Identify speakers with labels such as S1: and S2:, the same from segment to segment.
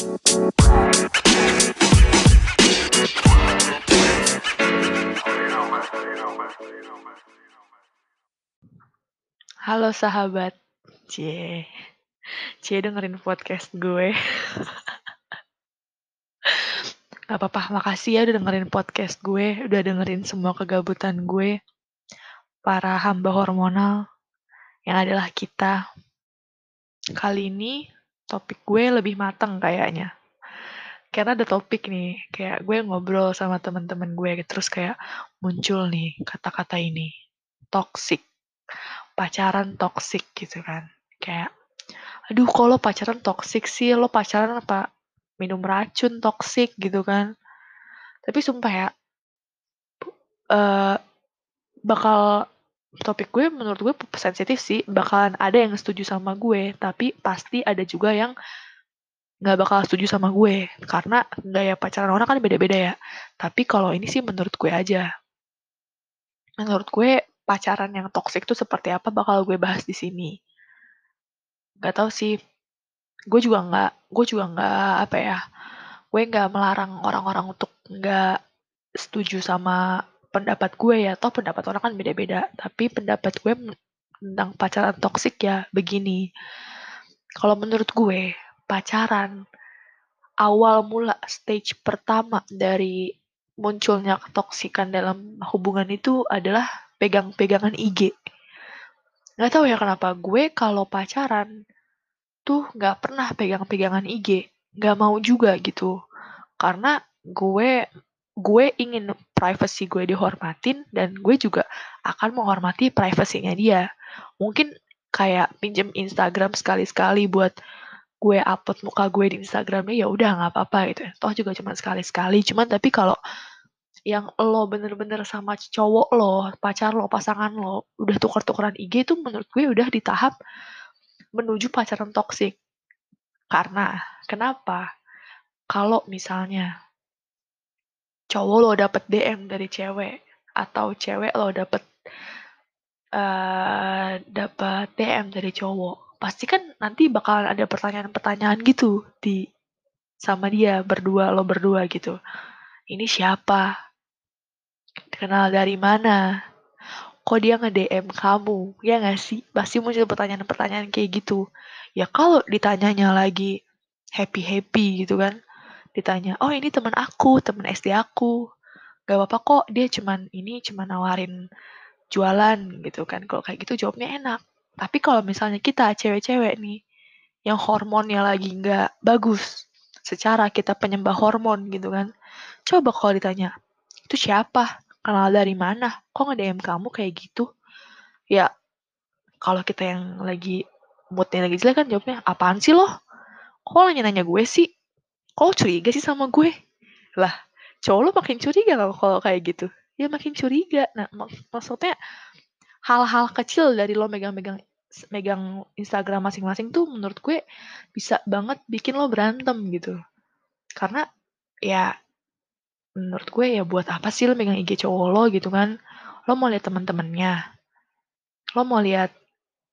S1: Halo sahabat, cie, cie dengerin podcast gue. Gak apa-apa, makasih ya udah dengerin podcast gue, udah dengerin semua kegabutan gue, para hamba hormonal, yang adalah kita. Kali ini topik gue lebih matang kayaknya. Karena ada topik nih, kayak gue ngobrol sama teman-teman gue, terus kayak muncul nih kata-kata ini, toxic, pacaran toxic gitu kan. Kayak, aduh lo pacaran toxic sih, lo pacaran apa minum racun toxic gitu kan. Tapi sumpah ya, uh, bakal topik gue menurut gue sensitif sih, bakalan ada yang setuju sama gue, tapi pasti ada juga yang nggak bakal setuju sama gue. Karena gaya pacaran orang kan beda-beda ya. Tapi kalau ini sih menurut gue aja. Menurut gue pacaran yang toksik tuh seperti apa bakal gue bahas di sini? Gak tau sih. Gue juga nggak gue juga nggak apa ya gue nggak melarang orang-orang untuk nggak setuju sama pendapat gue ya toh pendapat orang kan beda-beda tapi pendapat gue tentang pacaran toksik ya begini kalau menurut gue pacaran, awal mula stage pertama dari munculnya ketoksikan dalam hubungan itu adalah pegang-pegangan IG. Gak tau ya kenapa gue kalau pacaran tuh gak pernah pegang-pegangan IG, gak mau juga gitu. Karena gue gue ingin privacy gue dihormatin dan gue juga akan menghormati privasinya dia. Mungkin kayak pinjem Instagram sekali-sekali buat gue upload muka gue di Instagramnya ya udah nggak apa-apa gitu. Toh juga cuma sekali-sekali. Cuman tapi kalau yang lo bener-bener sama cowok lo, pacar lo, pasangan lo, udah tuker-tukeran IG itu menurut gue udah di tahap menuju pacaran toksik. Karena kenapa? Kalau misalnya cowok lo dapet DM dari cewek atau cewek lo dapet uh, dapet DM dari cowok pasti kan nanti bakalan ada pertanyaan-pertanyaan gitu di sama dia berdua lo berdua gitu. Ini siapa? Kenal dari mana? Kok dia nge-DM kamu? Ya nggak sih? Pasti muncul pertanyaan-pertanyaan kayak gitu. Ya kalau ditanyanya lagi happy-happy gitu kan. Ditanya, oh ini teman aku, teman SD aku. Gak apa-apa kok, dia cuman ini cuman nawarin jualan gitu kan. Kalau kayak gitu jawabnya enak. Tapi kalau misalnya kita cewek-cewek nih, yang hormonnya lagi nggak bagus, secara kita penyembah hormon gitu kan, coba kalau ditanya, itu siapa? Kenal dari mana? Kok nge-DM kamu kayak gitu? Ya, kalau kita yang lagi moodnya lagi jelek kan jawabnya, apaan sih lo? Kok nanya-nanya gue sih? Kok curiga sih sama gue? Lah, cowok lo makin curiga kalau kayak gitu. Ya makin curiga. Nah, mak maksudnya hal-hal kecil dari lo megang-megang megang Instagram masing-masing tuh menurut gue bisa banget bikin lo berantem gitu. Karena ya menurut gue ya buat apa sih lo megang IG cowok lo gitu kan? Lo mau lihat teman-temannya. Lo mau lihat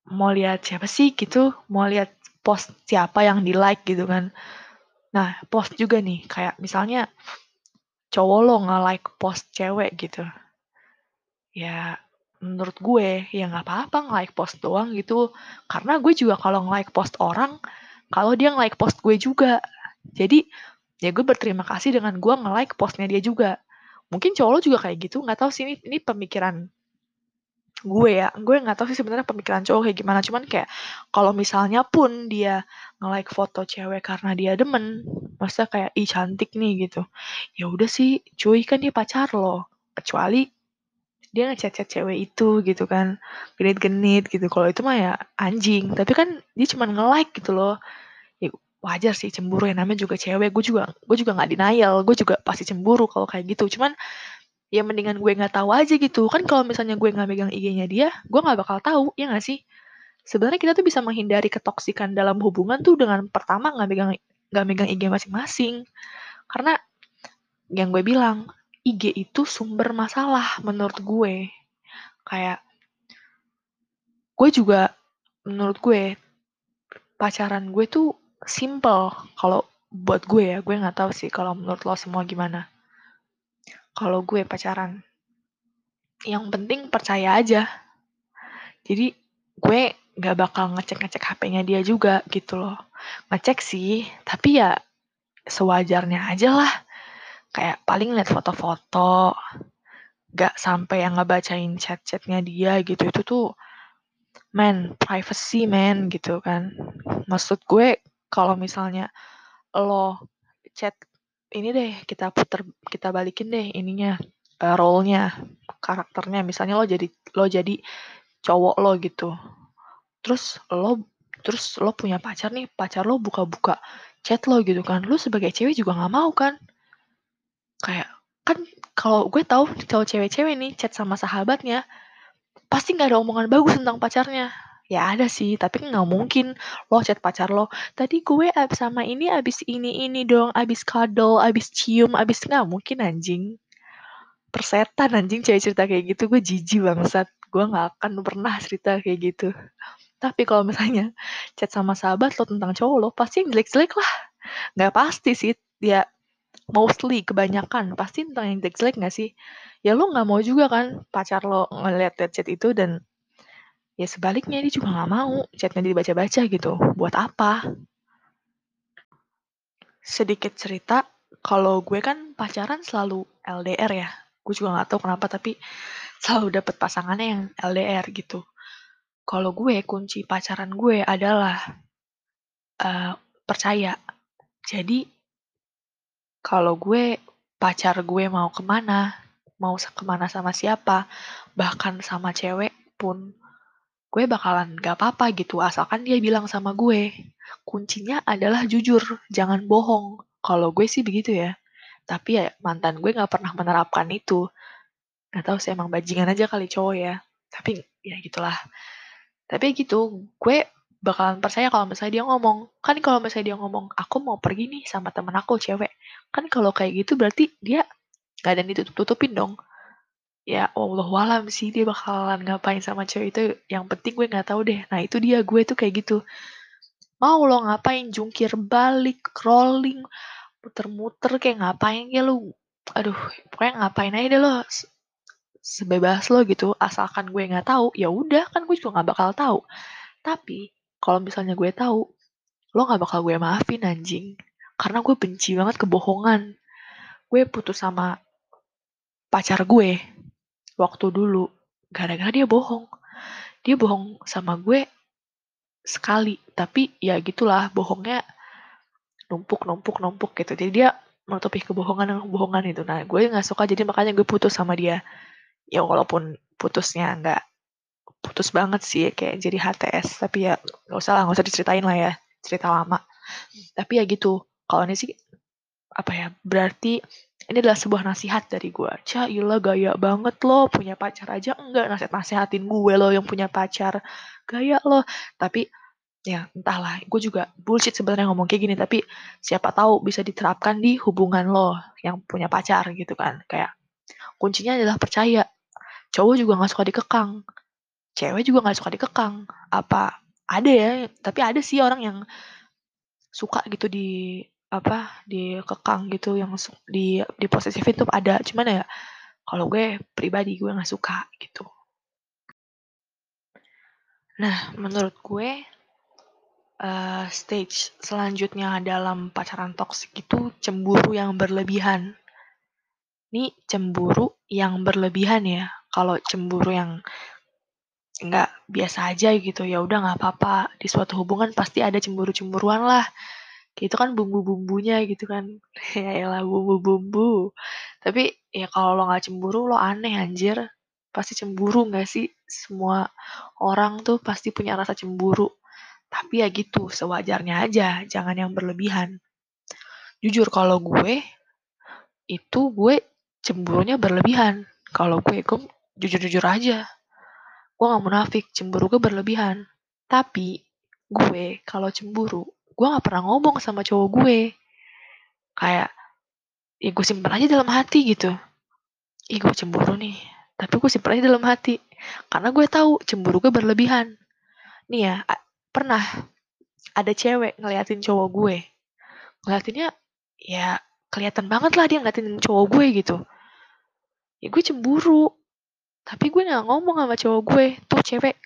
S1: mau lihat siapa sih gitu? Mau lihat post siapa yang di like gitu kan? Nah, post juga nih kayak misalnya cowok lo nge-like post cewek gitu. Ya menurut gue ya nggak apa-apa nge-like post doang gitu. Karena gue juga kalau nge-like post orang kalau dia nge-like post gue juga. Jadi ya gue berterima kasih dengan gue nge-like postnya dia juga. Mungkin cowok lo juga kayak gitu nggak tahu sih ini, ini pemikiran gue ya gue nggak tahu sih sebenarnya pemikiran cowok kayak gimana. Cuman kayak kalau misalnya pun dia nge-like foto cewek karena dia demen masa kayak ih cantik nih gitu. Ya udah sih cuy kan dia pacar lo kecuali dia ngechat-chat cewek itu gitu kan. Genit-genit gitu. Kalau itu mah ya anjing. Tapi kan dia cuma nge-like gitu loh. Ya wajar sih cemburu. Ya namanya juga cewek. Gue juga gue juga nggak denial. Gue juga pasti cemburu kalau kayak gitu. Cuman ya mendingan gue nggak tahu aja gitu kan kalau misalnya gue nggak megang IG-nya dia gue nggak bakal tahu ya nggak sih sebenarnya kita tuh bisa menghindari ketoksikan dalam hubungan tuh dengan pertama nggak megang nggak megang IG masing-masing karena yang gue bilang IG itu sumber masalah menurut gue. Kayak gue juga menurut gue pacaran gue tuh simple kalau buat gue ya, gue nggak tahu sih kalau menurut lo semua gimana. Kalau gue pacaran, yang penting percaya aja. Jadi gue nggak bakal ngecek-ngecek HP-nya dia juga gitu loh. Ngecek sih, tapi ya sewajarnya aja lah. Kayak paling lihat foto-foto, nggak sampai yang ngebacain chat-chatnya dia gitu. Itu tuh, man, privacy man gitu kan. Maksud gue kalau misalnya lo chat ini deh kita puter kita balikin deh ininya uh, role-nya karakternya. Misalnya lo jadi lo jadi cowok lo gitu. Terus lo terus lo punya pacar nih pacar lo buka-buka chat lo gitu kan. Lo sebagai cewek juga nggak mau kan? Kayak kan kalau gue tahu cowok cewek-cewek nih chat sama sahabatnya pasti nggak ada omongan bagus tentang pacarnya ya ada sih tapi nggak mungkin lo chat pacar lo. Tadi gue abis sama ini abis ini ini dong abis cuddle abis cium abis nggak mungkin anjing. Persetan anjing cewek cerita kayak gitu. Gue jijik bangsat. Gue nggak akan pernah cerita kayak gitu. Tapi kalau misalnya chat sama sahabat lo tentang cowok lo pasti jelek-jelek lah. Nggak pasti sih dia mostly kebanyakan. Pasti tentang yang jelek-jelek nggak sih? Ya lo nggak mau juga kan pacar lo ngeliat chat itu dan ya sebaliknya dia juga nggak mau chatnya dibaca-baca gitu. Buat apa? Sedikit cerita kalau gue kan pacaran selalu LDR ya. Gue juga nggak tahu kenapa tapi selalu dapet pasangannya yang LDR gitu. Kalau gue kunci pacaran gue adalah uh, percaya. Jadi kalau gue pacar gue mau ke mana mau ke mana sama siapa bahkan sama cewek pun gue bakalan gak apa-apa gitu asalkan dia bilang sama gue. Kuncinya adalah jujur jangan bohong. Kalau gue sih begitu ya. Tapi ya mantan gue gak pernah menerapkan itu. Gak tahu sih emang bajingan aja kali cowok ya. Tapi ya gitulah. Tapi gitu gue bakalan percaya kalau misalnya dia ngomong. Kan kalau misalnya dia ngomong aku mau pergi nih sama temen aku cewek. Kan kalau kayak gitu berarti dia gak ada yang ditutup tutupin dong ya Allah walam sih dia bakalan ngapain sama cewek itu yang penting gue nggak tahu deh. Nah itu dia gue tuh kayak gitu. Mau lo ngapain? Jungkir balik crawling muter-muter kayak ngapain ya lu? Aduh pokoknya ngapain aja deh lo sebebas lo gitu. Asalkan gue nggak tahu ya udah kan gue juga nggak bakal tahu. Tapi kalau misalnya gue tahu lo nggak bakal gue maafin anjing. Karena gue benci banget kebohongan. Gue putus sama pacar gue waktu dulu gara-gara dia bohong. Dia bohong sama gue sekali tapi ya gitulah bohongnya numpuk numpuk numpuk gitu. Jadi dia menutupi kebohongan dengan kebohongan itu. Nah gue nggak suka jadi makanya gue putus sama dia. Ya walaupun putusnya nggak putus banget sih kayak jadi HTS tapi ya nggak usah lah nggak usah diceritain lah ya cerita lama. Tapi ya gitu kalau ini sih apa ya berarti ini adalah sebuah nasihat dari gue. Cah, ilah gaya banget lo, punya pacar aja enggak nasihat-nasihatin gue lo yang punya pacar. Gaya lo. Tapi ya entahlah, gue juga bullshit sebenarnya ngomong kayak gini, tapi siapa tahu bisa diterapkan di hubungan lo yang punya pacar gitu kan. Kayak kuncinya adalah percaya. Cowok juga gak suka dikekang. Cewek juga gak suka dikekang. Apa ada ya, tapi ada sih orang yang suka gitu di apa, dikekang gitu yang di di posesif itu ada, cuman ya kalau gue pribadi gue nggak suka gitu. Nah, menurut gue uh, stage selanjutnya dalam pacaran toksik itu cemburu yang berlebihan. Ini cemburu yang berlebihan ya. Kalau cemburu yang nggak biasa aja gitu ya udah nggak apa-apa di suatu hubungan pasti ada cemburu-cemburuan lah itu kan bumbu-bumbunya gitu kan. Ya elah bumbu-bumbu. Tapi ya kalau lo nggak cemburu lo aneh anjir. Pasti cemburu nggak sih? Semua orang tuh pasti punya rasa cemburu. Tapi ya gitu sewajarnya aja jangan yang berlebihan. Jujur kalau gue itu gue cemburunya berlebihan. Kalau gue gue jujur-jujur aja. Gue gak munafik cemburu gue berlebihan. Tapi gue kalau cemburu gue gak pernah ngomong sama cowok gue. Kayak ya gue simpen aja dalam hati gitu. Ih gue cemburu nih. Tapi gue simpen aja dalam hati. Karena gue tahu cemburu gue berlebihan. Nih ya pernah ada cewek ngeliatin cowok gue. Ngeliatinnya ya kelihatan banget lah dia ngeliatin cowok gue gitu. Ya gue cemburu. Tapi gue nggak ngomong sama cowok gue. Tuh cewek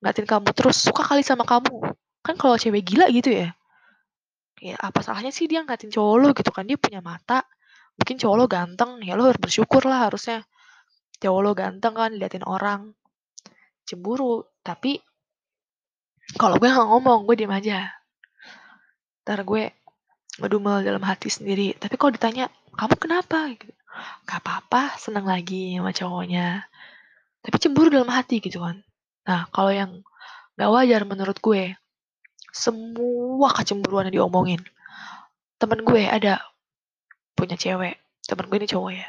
S1: ngeliatin kamu terus suka kali sama kamu. Kan kalau cewek gila gitu ya ya apa salahnya sih dia ngeliatin cowok lo gitu kan? Dia punya mata. Mungkin cowok lo ganteng. Ya lo harus bersyukur lah harusnya. Cowok lo ganteng kan liatin orang. Cemburu. Tapi kalau gue nggak ngomong gue diem aja. Ntar gue ngedumel dalam hati sendiri. Tapi kalau ditanya kamu kenapa? Gitu. Gak apa-apa seneng lagi sama cowoknya. Tapi cemburu dalam hati gitu kan. Nah kalau yang gak wajar menurut gue semua kecemburuan yang diomongin. Temen gue ada punya cewek. Temen gue ini cowok ya.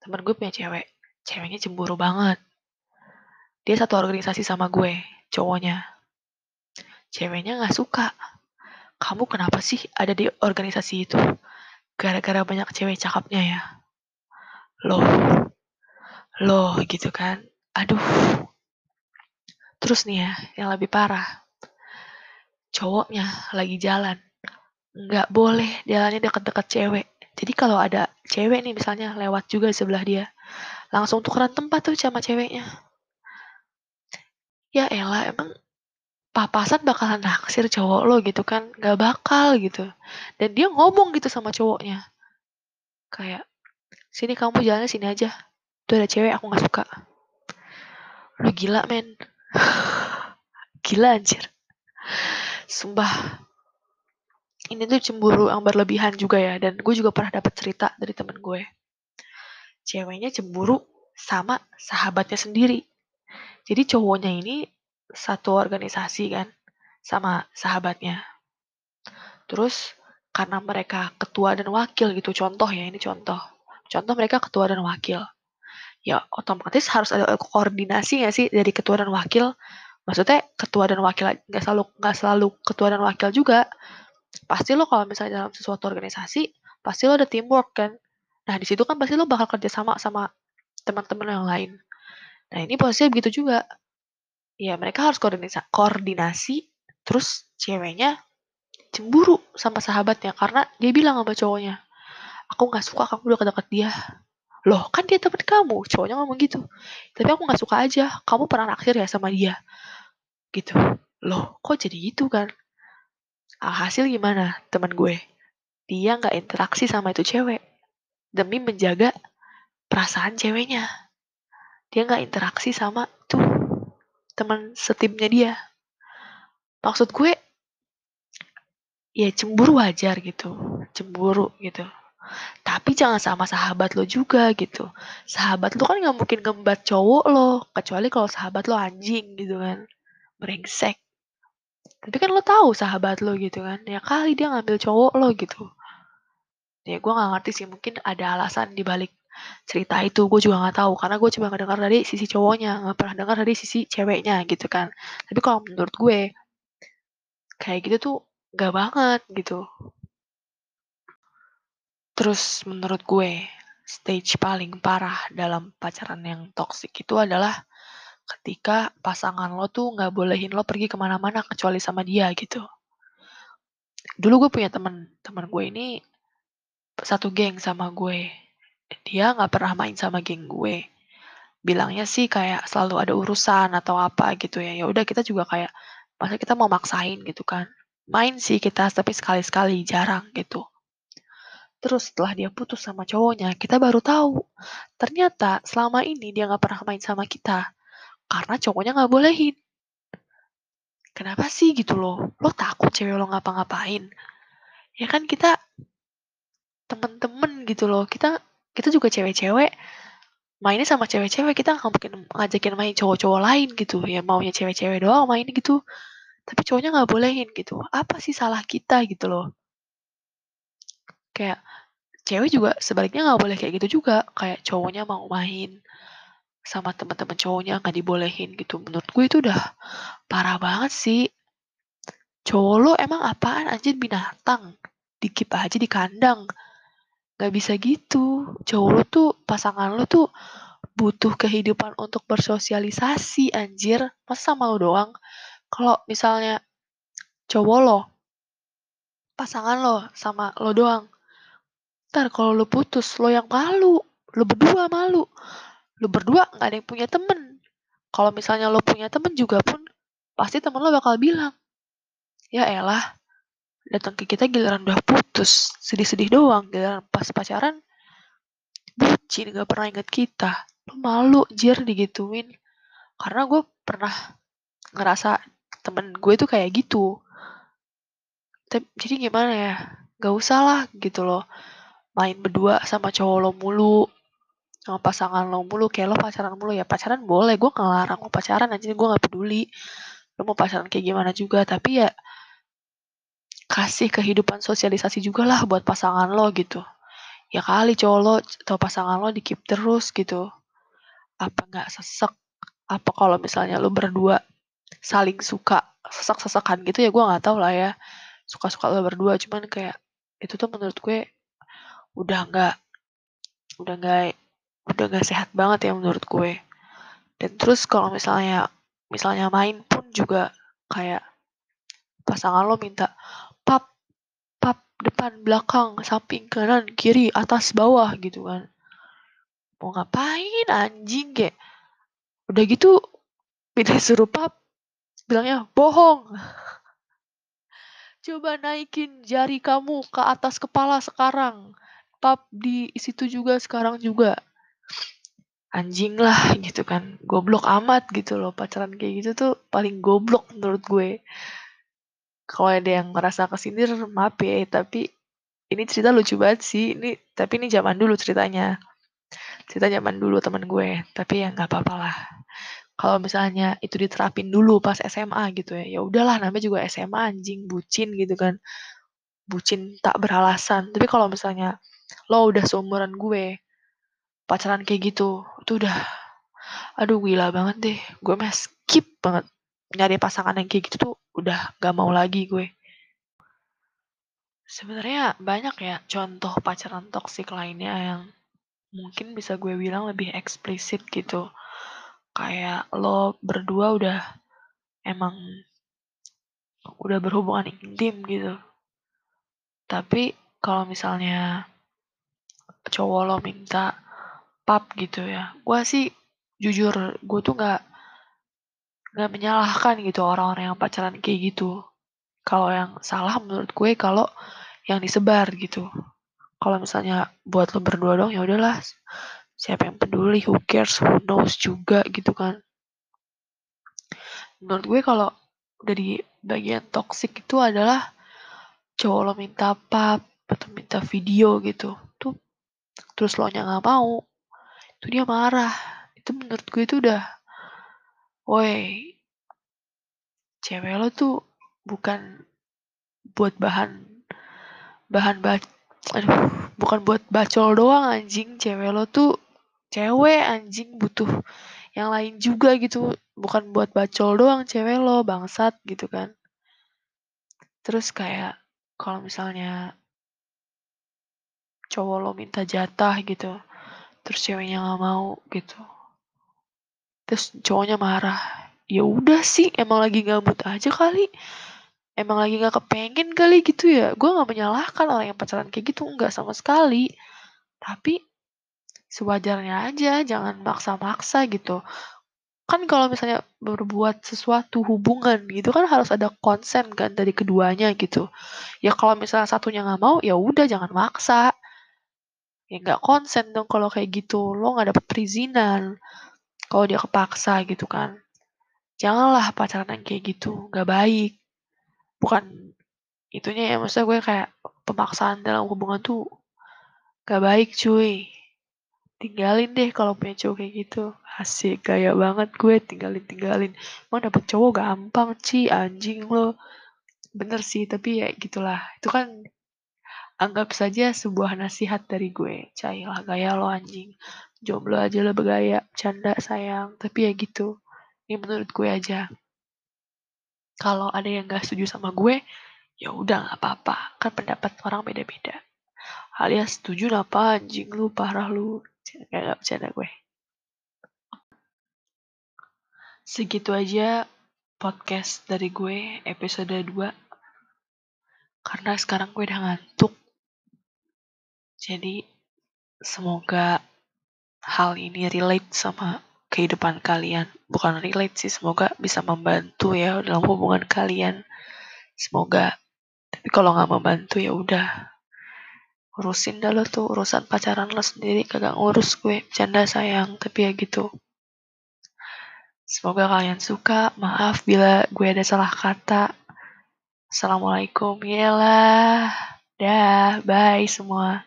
S1: Temen gue punya cewek. Ceweknya cemburu banget. Dia satu organisasi sama gue cowoknya. Ceweknya nggak suka. Kamu kenapa sih ada di organisasi itu? Gara-gara banyak cewek cakepnya ya? Loh. Loh gitu kan. Aduh. Terus nih ya yang lebih parah cowoknya lagi jalan nggak boleh jalannya deket-deket cewek. Jadi kalau ada cewek nih misalnya lewat juga di sebelah dia langsung tukeran tempat tuh sama ceweknya. Ya elah emang papasan bakalan naksir cowok lo gitu kan? Nggak bakal gitu. Dan dia ngomong gitu sama cowoknya. Kayak sini kamu jalannya sini aja. Tuh ada cewek aku nggak suka. Lu gila men. Gila anjir sumpah. Ini tuh cemburu yang berlebihan juga ya dan gue juga pernah dapat cerita dari temen gue. Ceweknya cemburu sama sahabatnya sendiri. Jadi cowoknya ini satu organisasi kan sama sahabatnya. Terus karena mereka ketua dan wakil gitu contoh ya ini contoh. Contoh mereka ketua dan wakil. Ya otomatis harus ada koordinasi ya sih dari ketua dan wakil maksudnya ketua dan wakil nggak selalu nggak selalu ketua dan wakil juga. Pasti lo kalau misalnya dalam sesuatu organisasi pasti lo ada teamwork kan? Nah di situ kan pasti lo bakal kerja sama sama teman-teman yang lain. Nah ini posisinya begitu juga. Ya mereka harus koordinasi, koordinasi terus ceweknya cemburu sama sahabatnya karena dia bilang sama cowoknya aku nggak suka kamu udah deket dia loh kan dia temen kamu. Cowoknya ngomong gitu. Tapi aku nggak suka aja. Kamu pernah naksir ya sama dia? Gitu. Loh kok jadi gitu kan? Alhasil gimana temen gue? Dia nggak interaksi sama itu cewek. Demi menjaga perasaan ceweknya. Dia nggak interaksi sama tuh teman setimnya dia. Maksud gue ya cemburu wajar gitu. Cemburu gitu tapi jangan sama sahabat lo juga gitu. Sahabat lo kan nggak mungkin ngembat cowok lo kecuali kalau sahabat lo anjing gitu kan. Brengsek. Tapi kan lo tahu sahabat lo gitu kan. Ya kali dia ngambil cowok lo gitu. Ya gue nggak ngerti sih mungkin ada alasan di balik cerita itu. Gue juga nggak tahu karena gue cuma ngedengar dari sisi cowoknya nggak pernah dengar dari sisi ceweknya gitu kan. Tapi kalau menurut gue kayak gitu tuh gak banget gitu terus menurut gue stage paling parah dalam pacaran yang toksik itu adalah ketika pasangan lo tuh nggak bolehin lo pergi ke mana-mana kecuali sama dia gitu. Dulu gue punya temen temen gue ini satu geng sama gue. Dia nggak pernah main sama geng gue. Bilangnya sih kayak selalu ada urusan atau apa gitu ya. Ya udah kita juga kayak masa kita mau maksain gitu kan. Main sih kita tapi sekali-sekali jarang gitu terus setelah dia putus sama cowoknya kita baru tahu ternyata selama ini dia nggak pernah main sama kita karena cowoknya nggak bolehin. Kenapa sih gitu loh? Lo takut cewek lo ngapa-ngapain? Ya kan kita temen-temen gitu loh. Kita kita juga cewek-cewek. Mainnya sama cewek-cewek kita nggak mungkin ngajakin main cowok-cowok lain gitu. Ya maunya cewek-cewek doang main gitu. Tapi cowoknya nggak bolehin gitu. Apa sih salah kita gitu loh kayak cewek juga sebaliknya nggak boleh kayak gitu juga kayak cowoknya mau main sama teman-teman cowoknya nggak dibolehin gitu. Menurut gue itu udah parah banget sih. Cowok lo emang apaan anjir binatang? Dikip aja di kandang. Nggak bisa gitu. Cowok lo tuh pasangan lo tuh butuh kehidupan untuk bersosialisasi anjir. Masa sama lo doang? Kalau misalnya cowok lo pasangan lo sama lo doang. Ntar kalau lo putus, lo yang malu. Lo berdua malu. Lo berdua nggak ada yang punya temen. Kalau misalnya lo punya temen juga pun, pasti temen lo bakal bilang, ya elah, datang ke kita giliran udah putus, sedih-sedih doang, giliran pas pacaran, bucin, gak pernah inget kita. Lo malu, jir, digituin. Karena gue pernah ngerasa temen gue tuh kayak gitu. Jadi gimana ya, gak usah lah gitu loh. Main berdua sama cowok lo mulu, sama pasangan lo mulu, kayak lo pacaran mulu ya pacaran boleh, gue ngelarang lo pacaran aja, gue gak peduli. Lo mau pacaran kayak gimana juga, tapi ya kasih kehidupan sosialisasi juga lah buat pasangan lo gitu. Ya kali cowok lo atau pasangan lo dikip terus gitu. Apa nggak sesek? Apa kalau misalnya lo berdua saling suka sesak-sesakan gitu ya gue nggak tahu lah ya. Suka-suka lo berdua cuman kayak itu tuh menurut gue udah nggak udah nggak udah nggak sehat banget ya menurut gue. Dan terus kalau misalnya misalnya main pun juga kayak pasangan lo minta pap pap depan belakang samping kanan kiri atas bawah gitu kan. Mau ngapain anjing? Kayak udah gitu beda suruh pap bilangnya bohong. Coba naikin jari kamu ke atas kepala sekarang pap di situ juga sekarang juga. Anjing lah gitu kan. Goblok amat gitu loh pacaran kayak gitu tuh paling goblok menurut gue. Kalau ada yang merasa kesindir maaf ya tapi ini cerita lucu banget sih. Ini tapi ini zaman dulu ceritanya. Cerita zaman dulu teman gue tapi ya nggak apa-apa lah. Kalau misalnya itu diterapin dulu pas SMA gitu ya ya udahlah namanya juga SMA anjing bucin gitu kan. Bucin tak beralasan. Tapi kalau misalnya lo udah seumuran gue pacaran kayak gitu itu udah aduh gila banget deh gue mah skip banget nyari pasangan yang kayak gitu tuh udah gak mau lagi gue. Sebenarnya banyak ya contoh pacaran toksik lainnya yang mungkin bisa gue bilang lebih eksplisit gitu. Kayak lo berdua udah emang udah berhubungan intim gitu. Tapi kalau misalnya cowok lo minta pap gitu ya, gue sih jujur gue tuh gak nggak menyalahkan gitu orang-orang yang pacaran kayak gitu. Kalau yang salah menurut gue kalau yang disebar gitu. Kalau misalnya buat lo berdua dong ya udahlah. Siapa yang peduli, who cares, who knows juga gitu kan. Menurut gue kalau udah di bagian toxic itu adalah cowok lo minta pap atau minta video gitu. Terus lo nya nggak mau. Itu dia marah. Itu menurut gue itu udah woi cewek lo tuh bukan buat bahan bahan ba aduh bukan buat bacol doang anjing cewek lo tuh cewek anjing butuh yang lain juga gitu bukan buat bacol doang cewek lo bangsat gitu kan terus kayak kalau misalnya cowok lo minta jatah gitu terus ceweknya nggak mau gitu. Terus cowoknya marah ya udah sih emang lagi gabut aja kali. Emang lagi gak kepengen kali gitu ya. Gue nggak menyalahkan orang yang pacaran kayak gitu nggak sama sekali. Tapi sewajarnya aja jangan maksa-maksa gitu. Kan kalau misalnya berbuat sesuatu hubungan gitu kan harus ada konsen kan dari keduanya gitu. Ya kalau misalnya satunya nggak mau ya udah jangan maksa ya nggak konsen dong kalau kayak gitu lo nggak dapet perizinan kalau dia kepaksa gitu kan. Janganlah pacaran yang kayak gitu, gak baik. Bukan itunya ya, maksudnya gue kayak pemaksaan dalam hubungan tuh gak baik cuy. Tinggalin deh kalau punya cowok kayak gitu. Asik, gaya banget gue tinggalin-tinggalin. Mau dapet cowok gampang sih, anjing lo. Bener sih, tapi ya gitulah. Itu kan anggap saja sebuah nasihat dari gue. Cailah gaya lo anjing. Jomblo aja lah bergaya. Canda sayang. Tapi ya gitu. Ini menurut gue aja. Kalau ada yang gak setuju sama gue ya udah nggak apa-apa. Kan pendapat orang beda-beda. Alias setuju apa anjing lu? Parah lu. Kayak gak bercanda gue. Segitu aja podcast dari gue episode 2 Karena sekarang gue udah ngantuk. Jadi semoga hal ini relate sama kehidupan kalian. Bukan relate sih, semoga bisa membantu ya dalam hubungan kalian. Semoga. Tapi kalau nggak membantu ya udah. Urusin dah lo tuh urusan pacaran lo sendiri kagak ngurus gue. Canda sayang, tapi ya gitu. Semoga kalian suka. Maaf bila gue ada salah kata. Assalamualaikum. Yelah. Dah, bye semua.